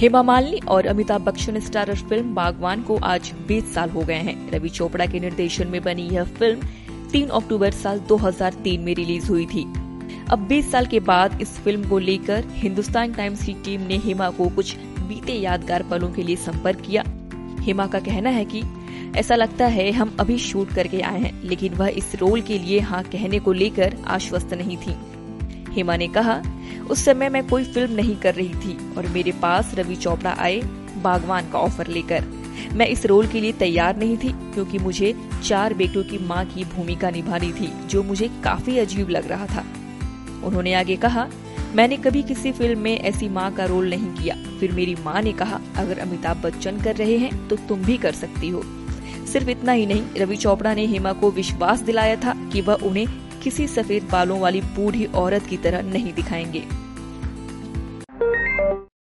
हेमा मालिनी और Amitabh Bachchan starrer film Baghban को आज 20 साल हो गए हैं। रवि चोपड़ा के निर्देशन में बनी यह फ़िल्म 3 अक्टूबर साल 2003 में रिलीज़ हुई थी। अब 20 साल के बाद इस फ़िल्म को लेकर हिंदुस्तान टाइम्स की टीम ने हेमा को कुछ बीते यादगार पलों के लिए संपर्क किया। हेमा का कहना है कि ऐसा लगता है हम अभी शूट करके आए हैं, लेकिन वह इस रोल के लिए हाँ कहने को लेकर आश्वस्त नहीं थी। हेमा ने कहा उस समय मैं कोई फ़िल्म नहीं कर रही थी और मेरे पास रवि चोपड़ा आए बागवान का ऑफ़र लेकर। मैं इस रोल के लिए तैयार नहीं थी क्योंकि मुझे चार बेटों की माँ की भूमिका निभानी थी, जो मुझे काफ़ी अजीब लग रहा था। उन्होंने आगे कहा, मैंने कभी किसी फ़िल्म में ऐसी माँ का रोल नहीं किया। फिर मेरी माँ ने कहा, अगर अमिताभ बच्चन कर रहे हैं तो तुम भी कर सकती हो। सिर्फ़ इतना ही नहीं, रवि चोपड़ा ने हेमा को विश्वास दिलाया था कि वह उन्हें किसी सफ़ेद बालों वाली बूढ़ी औरत की तरह नहीं दिखाएँगे।